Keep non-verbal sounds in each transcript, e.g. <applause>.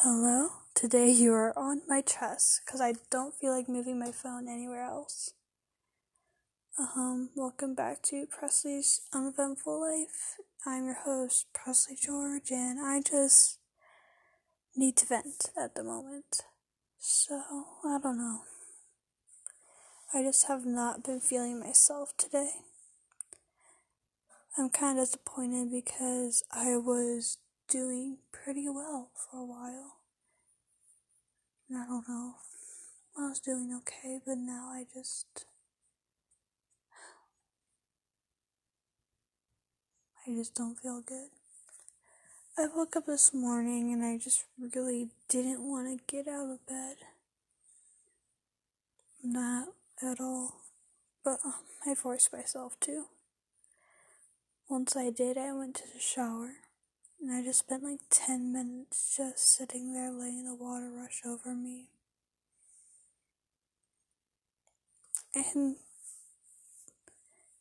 Hello? Today you are on my chest because I don't feel like moving my phone anywhere else. Um, welcome back to Presley's Uneventful Life. I'm your host, Presley George, and I just need to vent at the moment. So, I don't know. I just have not been feeling myself today. I'm kind of disappointed because I was doing pretty well for a while. And I don't know. I was doing okay, but now I just. I just don't feel good. I woke up this morning and I just really didn't want to get out of bed. Not at all. But um, I forced myself to. Once I did, I went to the shower. And I just spent like 10 minutes just sitting there letting the water rush over me. And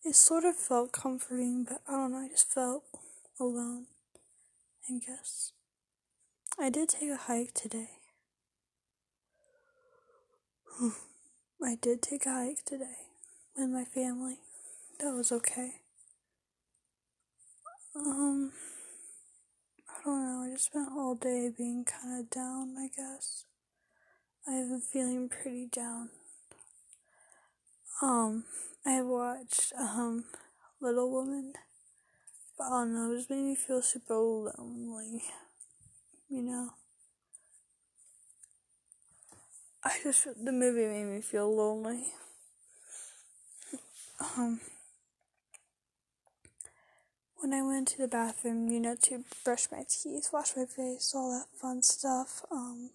it sort of felt comforting, but I don't know, I just felt alone, I guess. I did take a hike today. <sighs> I did take a hike today with my family. That was okay. Um, don't know, I just spent all day being kind of down, I guess. I've been feeling pretty down. Um, I watched, um, Little Woman, but I don't know, it just made me feel super lonely, you know? I just, the movie made me feel lonely. Um, when I went to the bathroom, you know, to brush my teeth, wash my face, all that fun stuff, um,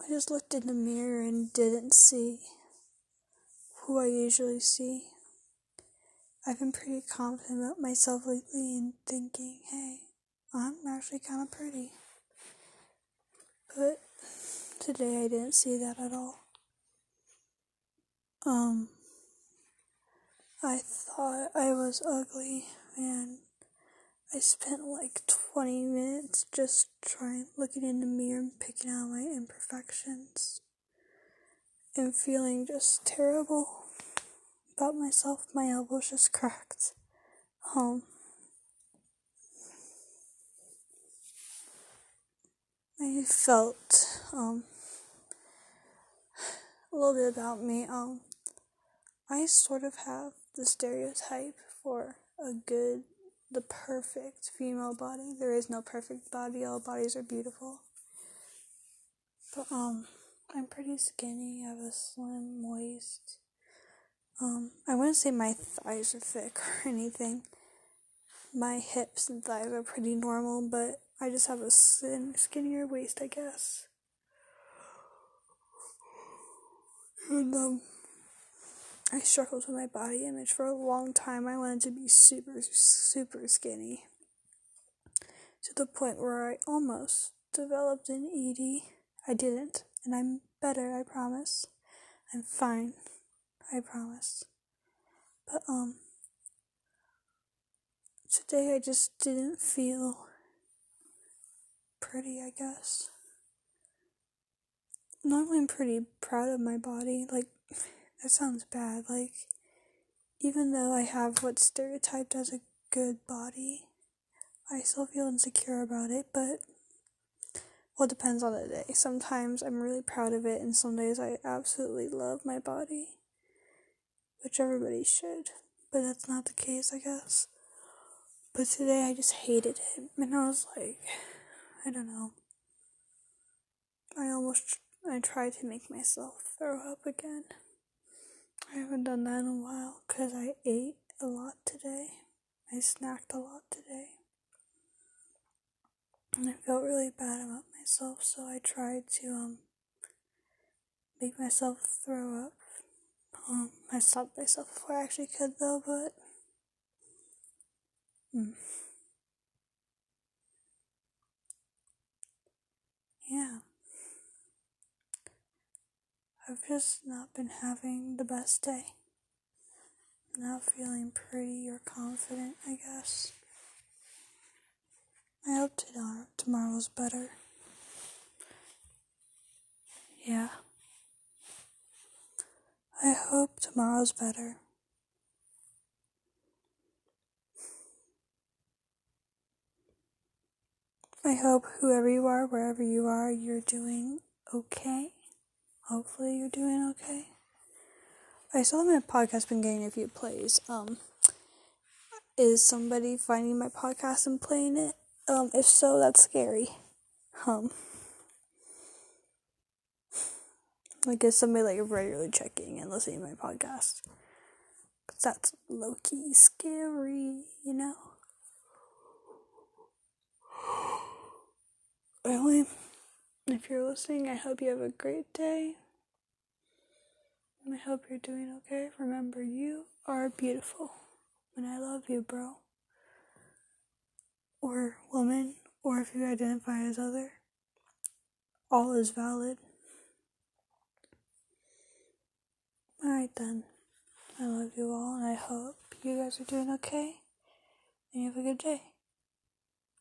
I just looked in the mirror and didn't see who I usually see. I've been pretty confident about myself lately and thinking, hey, I'm actually kind of pretty. But today I didn't see that at all. Um, I thought I was ugly and I spent like 20 minutes just trying looking in the mirror and picking out my imperfections and feeling just terrible about myself. My elbows just cracked. Um I felt um a little bit about me. Um I sort of have the stereotype for a good, the perfect female body. There is no perfect body, all bodies are beautiful. But, um, I'm pretty skinny, I have a slim waist. Um, I wouldn't say my thighs are thick <laughs> or anything. My hips and thighs are pretty normal, but I just have a thin, skinnier waist, I guess. And, um, I struggled with my body image for a long time. I wanted to be super, super skinny. To the point where I almost developed an ED. I didn't, and I'm better, I promise. I'm fine, I promise. But, um, today I just didn't feel pretty, I guess. Normally I'm pretty proud of my body. Like, that sounds bad. Like, even though I have what's stereotyped as a good body, I still feel insecure about it, but well, it depends on the day. Sometimes I'm really proud of it, and some days I absolutely love my body, which everybody should, but that's not the case, I guess. But today I just hated it, and I was like, I don't know. I almost I tried to make myself throw up again. I haven't done that in a while because I ate a lot today. I snacked a lot today. And I felt really bad about myself, so I tried to um make myself throw up. Um, I stopped myself before I actually could though, but mm. yeah. I've just not been having the best day. Not feeling pretty or confident, I guess. I hope to not tomorrow's better. Yeah. I hope tomorrow's better. I hope whoever you are, wherever you are, you're doing okay. Hopefully you're doing okay. I saw my podcast been getting a few plays. Um is somebody finding my podcast and playing it? Um if so, that's scary. Um like is somebody like regularly checking and listening to my podcast? Cause that's low key scary, you know. <sighs> Anyway, if you're listening, I hope you have a great day. And I hope you're doing okay. Remember, you are beautiful. And I love you, bro. Or woman, or if you identify as other. All is valid. Alright then. I love you all, and I hope you guys are doing okay. And you have a good day.